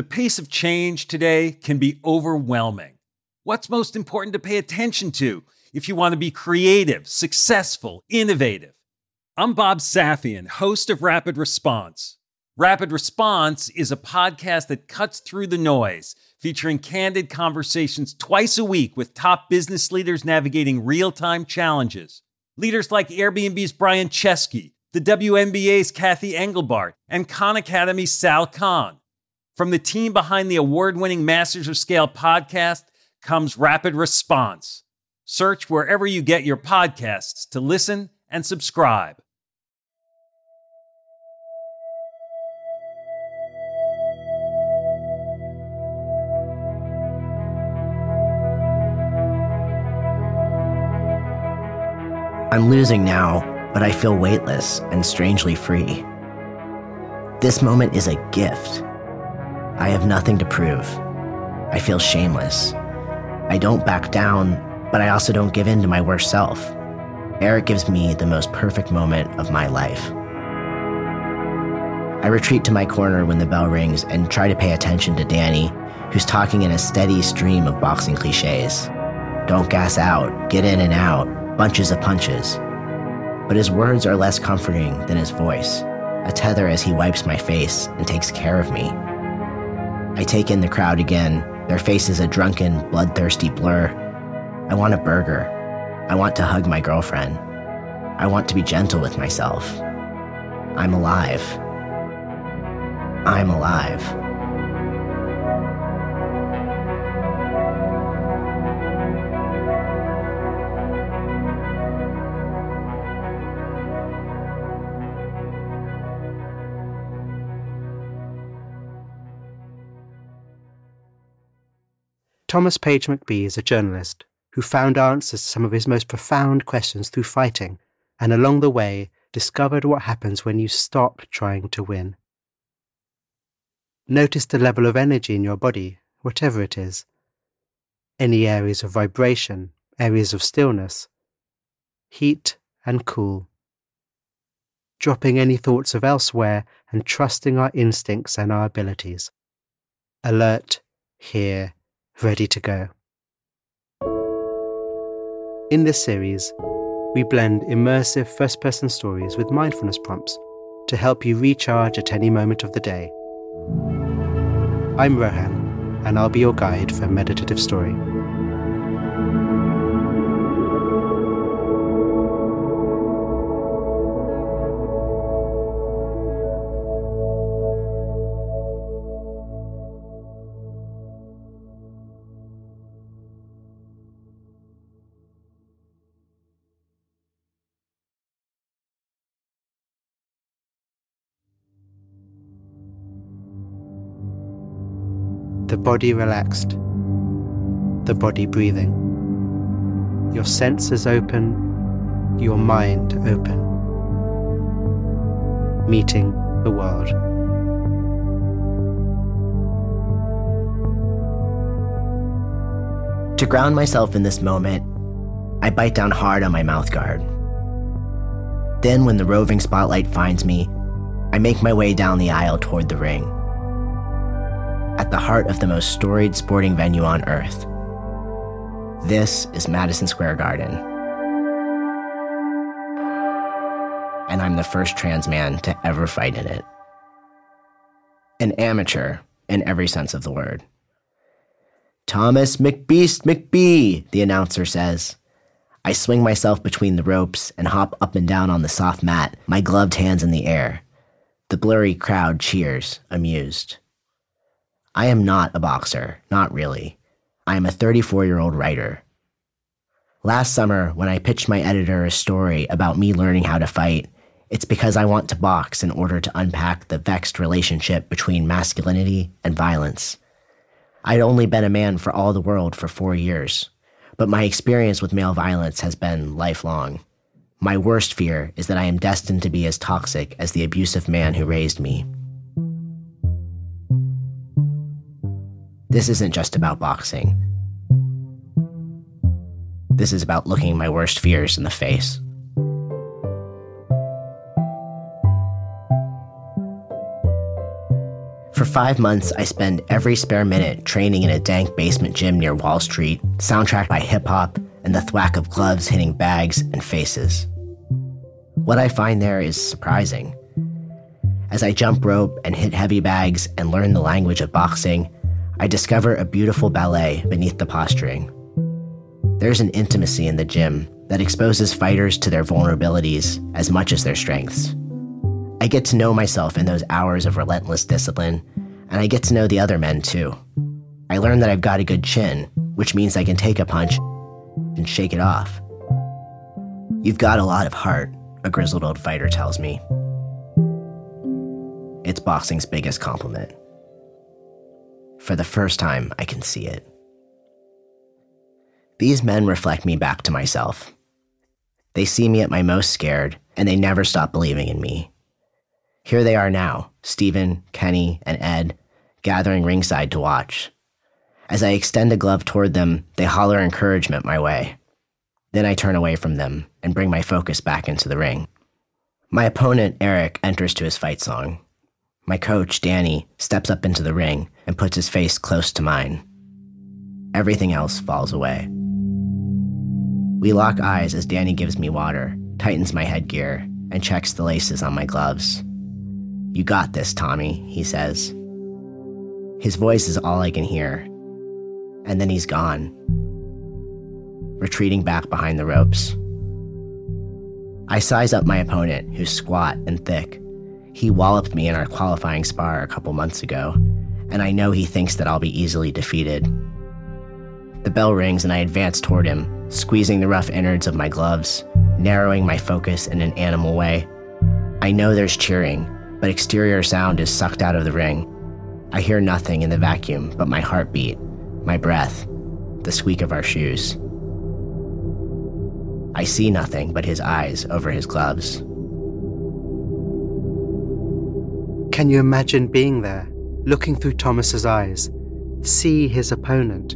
The pace of change today can be overwhelming. What's most important to pay attention to if you want to be creative, successful, innovative? I'm Bob Safian, host of Rapid Response. Rapid Response is a podcast that cuts through the noise, featuring candid conversations twice a week with top business leaders navigating real time challenges. Leaders like Airbnb's Brian Chesky, the WNBA's Cathy Engelbert, and Khan Academy's Sal Khan. From the team behind the award winning Masters of Scale podcast comes Rapid Response. Search wherever you get your podcasts to listen and subscribe. I'm losing now, but I feel weightless and strangely free. This moment is a gift. I have nothing to prove. I feel shameless. I don't back down, but I also don't give in to my worst self. Eric gives me the most perfect moment of my life. I retreat to my corner when the bell rings and try to pay attention to Danny, who's talking in a steady stream of boxing cliches. Don't gas out, get in and out, bunches of punches. But his words are less comforting than his voice, a tether as he wipes my face and takes care of me. I take in the crowd again, their faces a drunken, bloodthirsty blur. I want a burger. I want to hug my girlfriend. I want to be gentle with myself. I'm alive. I'm alive. Thomas Page McBee is a journalist who found answers to some of his most profound questions through fighting, and along the way discovered what happens when you stop trying to win. Notice the level of energy in your body, whatever it is. Any areas of vibration, areas of stillness, heat and cool. Dropping any thoughts of elsewhere and trusting our instincts and our abilities. Alert, here, ready to go. In this series, we blend immersive first person stories with mindfulness prompts to help you recharge at any moment of the day. I'm Rohan, and I'll be your guide for meditative story. Body relaxed, the body breathing, your senses open, your mind open, meeting the world. To ground myself in this moment, I bite down hard on my mouth guard. Then, when the roving spotlight finds me, I make my way down the aisle toward the ring the heart of the most storied sporting venue on earth. This is Madison Square Garden. And I'm the first trans man to ever fight in it. An amateur in every sense of the word. Thomas McBeast McBee, the announcer says. I swing myself between the ropes and hop up and down on the soft mat, my gloved hands in the air. The blurry crowd cheers, amused. I am not a boxer, not really. I am a 34 year old writer. Last summer, when I pitched my editor a story about me learning how to fight, it's because I want to box in order to unpack the vexed relationship between masculinity and violence. I'd only been a man for all the world for four years, but my experience with male violence has been lifelong. My worst fear is that I am destined to be as toxic as the abusive man who raised me. This isn't just about boxing. This is about looking my worst fears in the face. For five months, I spend every spare minute training in a dank basement gym near Wall Street, soundtracked by hip hop and the thwack of gloves hitting bags and faces. What I find there is surprising. As I jump rope and hit heavy bags and learn the language of boxing, I discover a beautiful ballet beneath the posturing. There's an intimacy in the gym that exposes fighters to their vulnerabilities as much as their strengths. I get to know myself in those hours of relentless discipline, and I get to know the other men too. I learn that I've got a good chin, which means I can take a punch and shake it off. You've got a lot of heart, a grizzled old fighter tells me. It's boxing's biggest compliment. For the first time, I can see it. These men reflect me back to myself. They see me at my most scared, and they never stop believing in me. Here they are now, Stephen, Kenny, and Ed, gathering ringside to watch. As I extend a glove toward them, they holler encouragement my way. Then I turn away from them and bring my focus back into the ring. My opponent, Eric, enters to his fight song. My coach, Danny, steps up into the ring and puts his face close to mine. Everything else falls away. We lock eyes as Danny gives me water, tightens my headgear, and checks the laces on my gloves. You got this, Tommy, he says. His voice is all I can hear, and then he's gone, retreating back behind the ropes. I size up my opponent, who's squat and thick. He walloped me in our qualifying spar a couple months ago, and I know he thinks that I'll be easily defeated. The bell rings and I advance toward him, squeezing the rough innards of my gloves, narrowing my focus in an animal way. I know there's cheering, but exterior sound is sucked out of the ring. I hear nothing in the vacuum but my heartbeat my breath, the squeak of our shoes. I see nothing but his eyes over his gloves. Can you imagine being there, looking through Thomas's eyes, see his opponent,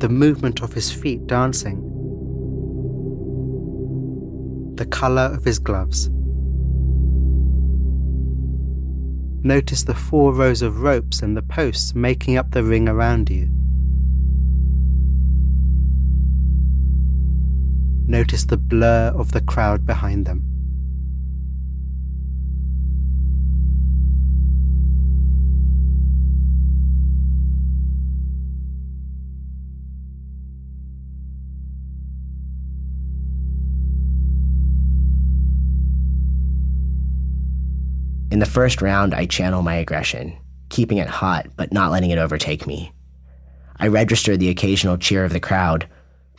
the movement of his feet dancing, the color of his gloves? Notice the four rows of ropes and the posts making up the ring around you. Notice the blur of the crowd behind them. In the first round, I channel my aggression, keeping it hot but not letting it overtake me. I register the occasional cheer of the crowd,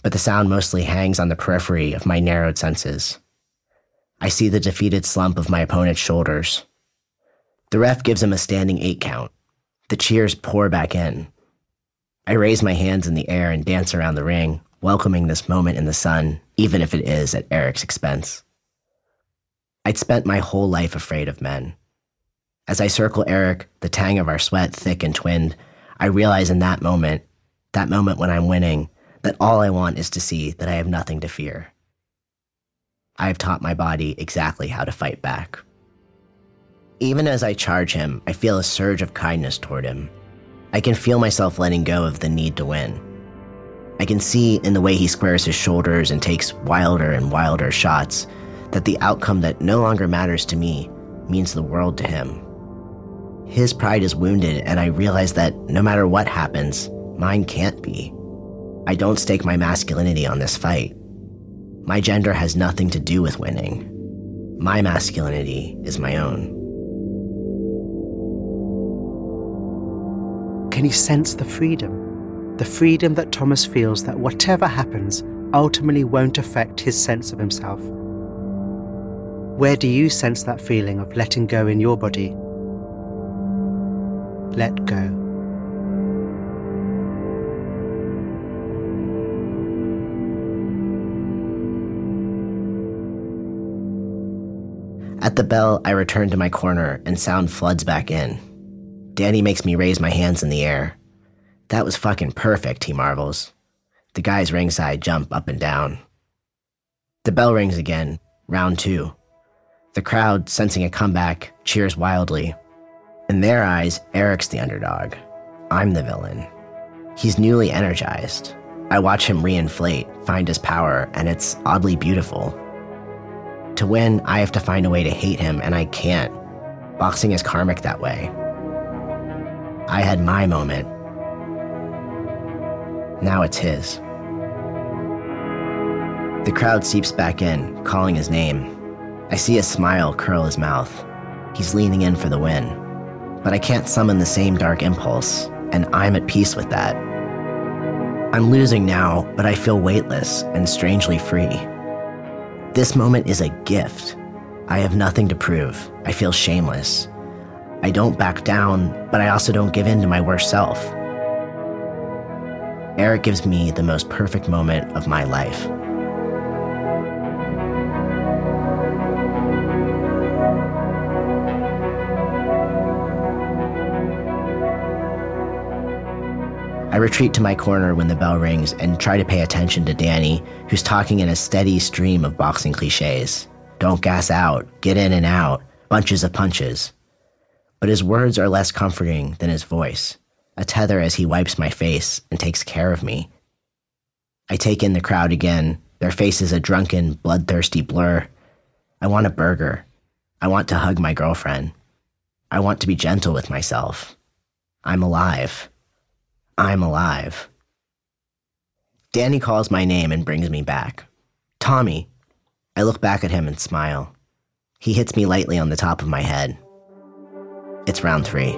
but the sound mostly hangs on the periphery of my narrowed senses. I see the defeated slump of my opponent's shoulders. The ref gives him a standing eight count. The cheers pour back in. I raise my hands in the air and dance around the ring, welcoming this moment in the sun, even if it is at Eric's expense. I'd spent my whole life afraid of men. As I circle Eric, the tang of our sweat thick and twinned, I realize in that moment, that moment when I'm winning, that all I want is to see that I have nothing to fear. I have taught my body exactly how to fight back. Even as I charge him, I feel a surge of kindness toward him. I can feel myself letting go of the need to win. I can see in the way he squares his shoulders and takes wilder and wilder shots that the outcome that no longer matters to me means the world to him. His pride is wounded, and I realize that no matter what happens, mine can't be. I don't stake my masculinity on this fight. My gender has nothing to do with winning. My masculinity is my own. Can you sense the freedom? The freedom that Thomas feels that whatever happens ultimately won't affect his sense of himself. Where do you sense that feeling of letting go in your body? Let go. At the bell, I return to my corner and sound floods back in. Danny makes me raise my hands in the air. That was fucking perfect, he marvels. The guys ringside jump up and down. The bell rings again, round two. The crowd, sensing a comeback, cheers wildly. In their eyes, Eric's the underdog. I'm the villain. He's newly energized. I watch him reinflate, find his power, and it's oddly beautiful. To win, I have to find a way to hate him, and I can't. Boxing is karmic that way. I had my moment. Now it's his. The crowd seeps back in, calling his name. I see a smile curl his mouth. He's leaning in for the win. But I can't summon the same dark impulse, and I'm at peace with that. I'm losing now, but I feel weightless and strangely free. This moment is a gift. I have nothing to prove. I feel shameless. I don't back down, but I also don't give in to my worst self. Eric gives me the most perfect moment of my life. I retreat to my corner when the bell rings and try to pay attention to Danny, who's talking in a steady stream of boxing cliches. Don't gas out, get in and out, bunches of punches. But his words are less comforting than his voice, a tether as he wipes my face and takes care of me. I take in the crowd again, their faces a drunken, bloodthirsty blur. I want a burger. I want to hug my girlfriend. I want to be gentle with myself. I'm alive. I'm alive. Danny calls my name and brings me back. Tommy. I look back at him and smile. He hits me lightly on the top of my head. It's round three.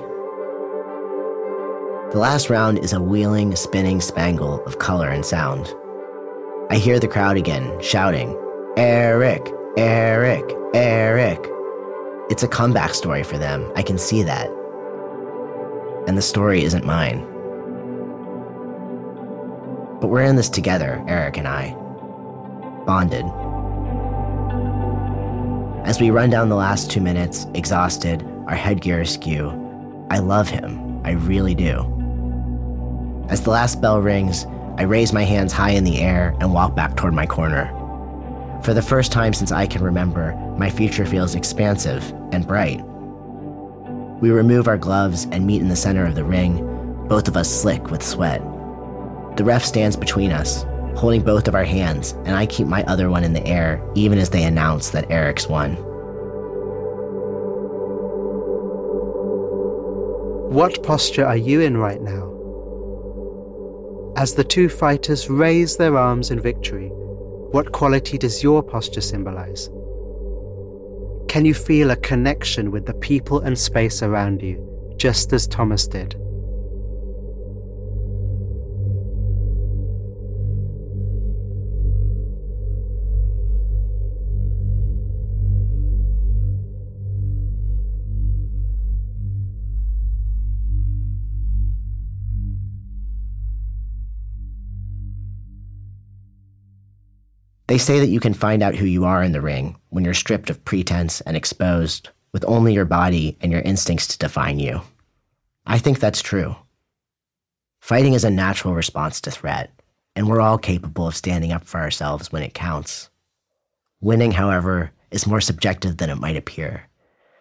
The last round is a wheeling, spinning spangle of color and sound. I hear the crowd again, shouting, Eric, Eric, Eric. It's a comeback story for them. I can see that. And the story isn't mine. But we're in this together, Eric and I. Bonded. As we run down the last two minutes, exhausted, our headgear askew, I love him. I really do. As the last bell rings, I raise my hands high in the air and walk back toward my corner. For the first time since I can remember, my future feels expansive and bright. We remove our gloves and meet in the center of the ring, both of us slick with sweat. The ref stands between us, holding both of our hands, and I keep my other one in the air even as they announce that Eric's won. What posture are you in right now? As the two fighters raise their arms in victory, what quality does your posture symbolize? Can you feel a connection with the people and space around you, just as Thomas did? They say that you can find out who you are in the ring when you're stripped of pretense and exposed with only your body and your instincts to define you. I think that's true. Fighting is a natural response to threat, and we're all capable of standing up for ourselves when it counts. Winning, however, is more subjective than it might appear.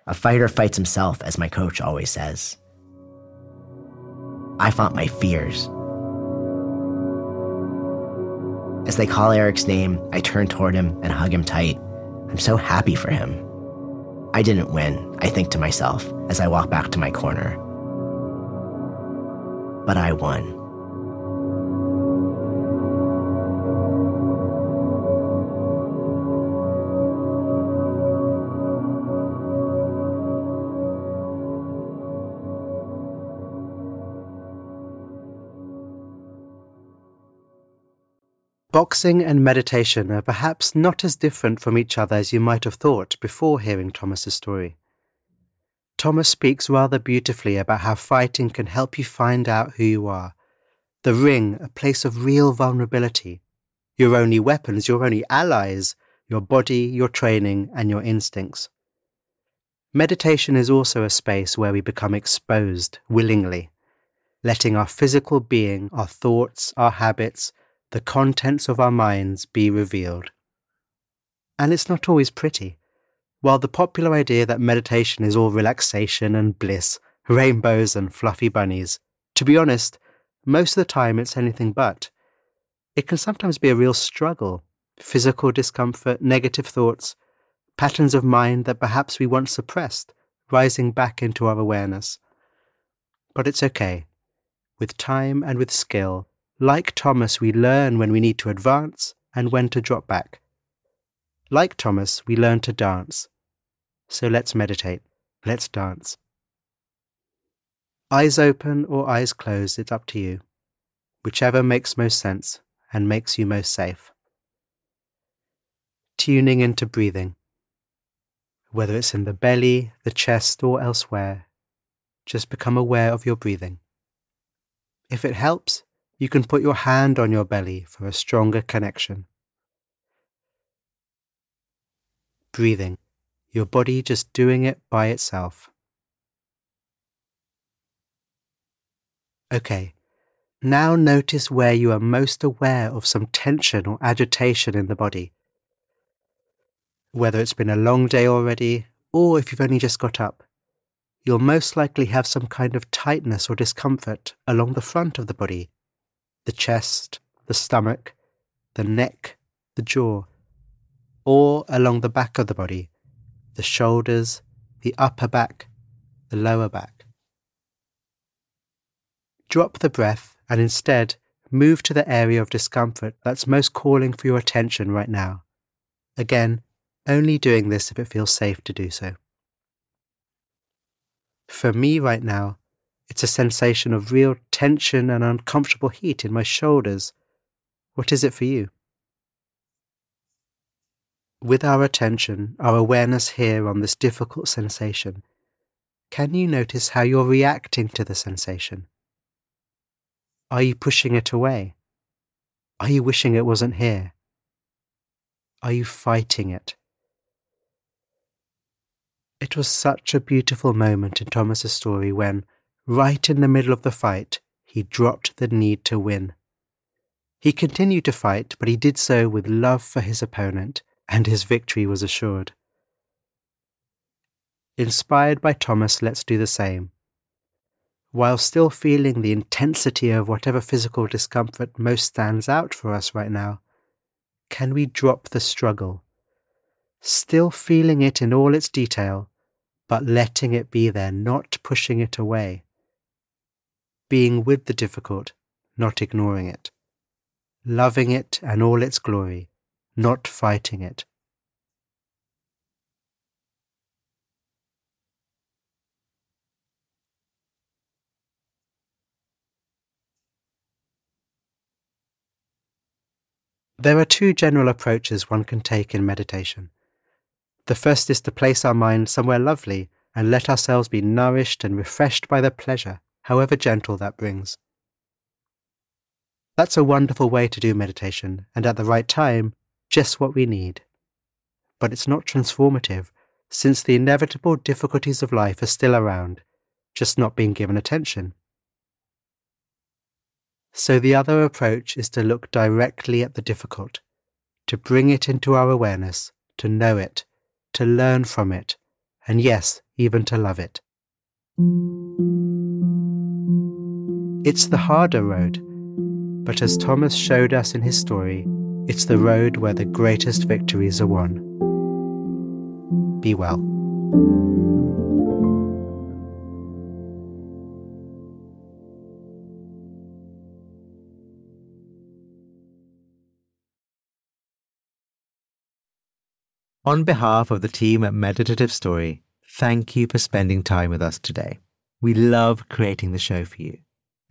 A fighter fights himself, as my coach always says. I fought my fears. As they call Eric's name, I turn toward him and hug him tight. I'm so happy for him. I didn't win, I think to myself as I walk back to my corner. But I won. Boxing and meditation are perhaps not as different from each other as you might have thought before hearing Thomas's story. Thomas speaks rather beautifully about how fighting can help you find out who you are. The ring, a place of real vulnerability. Your only weapons, your only allies, your body, your training, and your instincts. Meditation is also a space where we become exposed willingly, letting our physical being, our thoughts, our habits, the contents of our minds be revealed. And it's not always pretty. While the popular idea that meditation is all relaxation and bliss rainbows and fluffy bunnies. To be honest, most of the time it's anything but. It can sometimes be a real struggle physical discomfort, negative thoughts, patterns of mind that perhaps we once suppressed, rising back into our awareness. But it's okay. With time and with skill, like Thomas, we learn when we need to advance and when to drop back. Like Thomas, we learn to dance. So let's meditate. Let's dance. Eyes open or eyes closed, it's up to you. Whichever makes most sense and makes you most safe. Tuning into breathing. Whether it's in the belly, the chest, or elsewhere, just become aware of your breathing. If it helps, you can put your hand on your belly for a stronger connection. Breathing, your body just doing it by itself. Okay, now notice where you are most aware of some tension or agitation in the body. Whether it's been a long day already, or if you've only just got up, you'll most likely have some kind of tightness or discomfort along the front of the body the chest, the stomach, the neck, the jaw, or along the back of the body, the shoulders, the upper back, the lower back. Drop the breath and instead move to the area of discomfort that's most calling for your attention right now. Again, only doing this if it feels safe to do so. For me right now, it's a sensation of real tension and uncomfortable heat in my shoulders. What is it for you? With our attention, our awareness here on this difficult sensation, can you notice how you're reacting to the sensation? Are you pushing it away? Are you wishing it wasn't here? Are you fighting it? It was such a beautiful moment in Thomas's story when, right in the middle of the fight, he dropped the need to win. He continued to fight, but he did so with love for his opponent, and his victory was assured. Inspired by Thomas, let's do the same. While still feeling the intensity of whatever physical discomfort most stands out for us right now, can we drop the struggle? Still feeling it in all its detail, but letting it be there, not pushing it away being with the difficult, not ignoring it, loving it and all its glory, not fighting it. There are two general approaches one can take in meditation. The first is to place our mind somewhere lovely and let ourselves be nourished and refreshed by the pleasure however gentle that brings. That's a wonderful way to do meditation, and at the right time, just what we need. But it's not transformative, since the inevitable difficulties of life are still around, just not being given attention. So the other approach is to look directly at the difficult, to bring it into our awareness, to know it, to learn from it, and yes, even to love it. It's the harder road, but as Thomas showed us in his story, it's the road where the greatest victories are won. Be well. On behalf of the team at Meditative Story, thank you for spending time with us today. We love creating the show for you.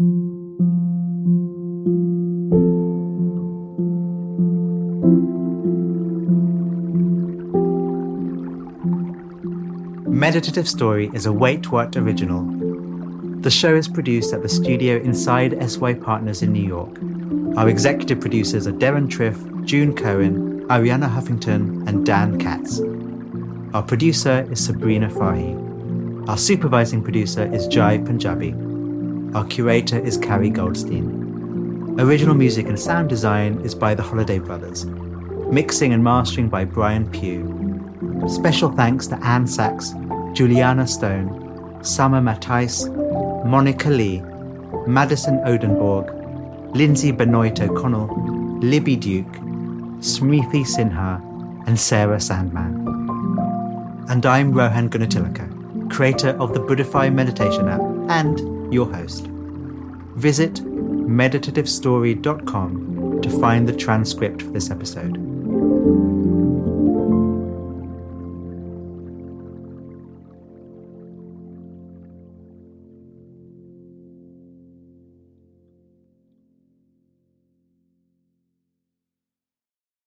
Meditative Story is a Wait What original. The show is produced at the studio inside SY Partners in New York. Our executive producers are Deron Triff, June Cohen, Arianna Huffington, and Dan Katz. Our producer is Sabrina Fahi. Our supervising producer is Jai Punjabi. Our curator is Carrie Goldstein. Original music and sound design is by the Holiday Brothers. Mixing and mastering by Brian Pugh. Special thanks to Anne Sachs, Juliana Stone, Summer Matthijs, Monica Lee, Madison Odenborg, Lindsay Benoit O'Connell, Libby Duke, Smriti Sinha, and Sarah Sandman. And I'm Rohan Gunatilaka, creator of the Buddhify meditation app and your host. Visit meditativestory.com to find the transcript for this episode.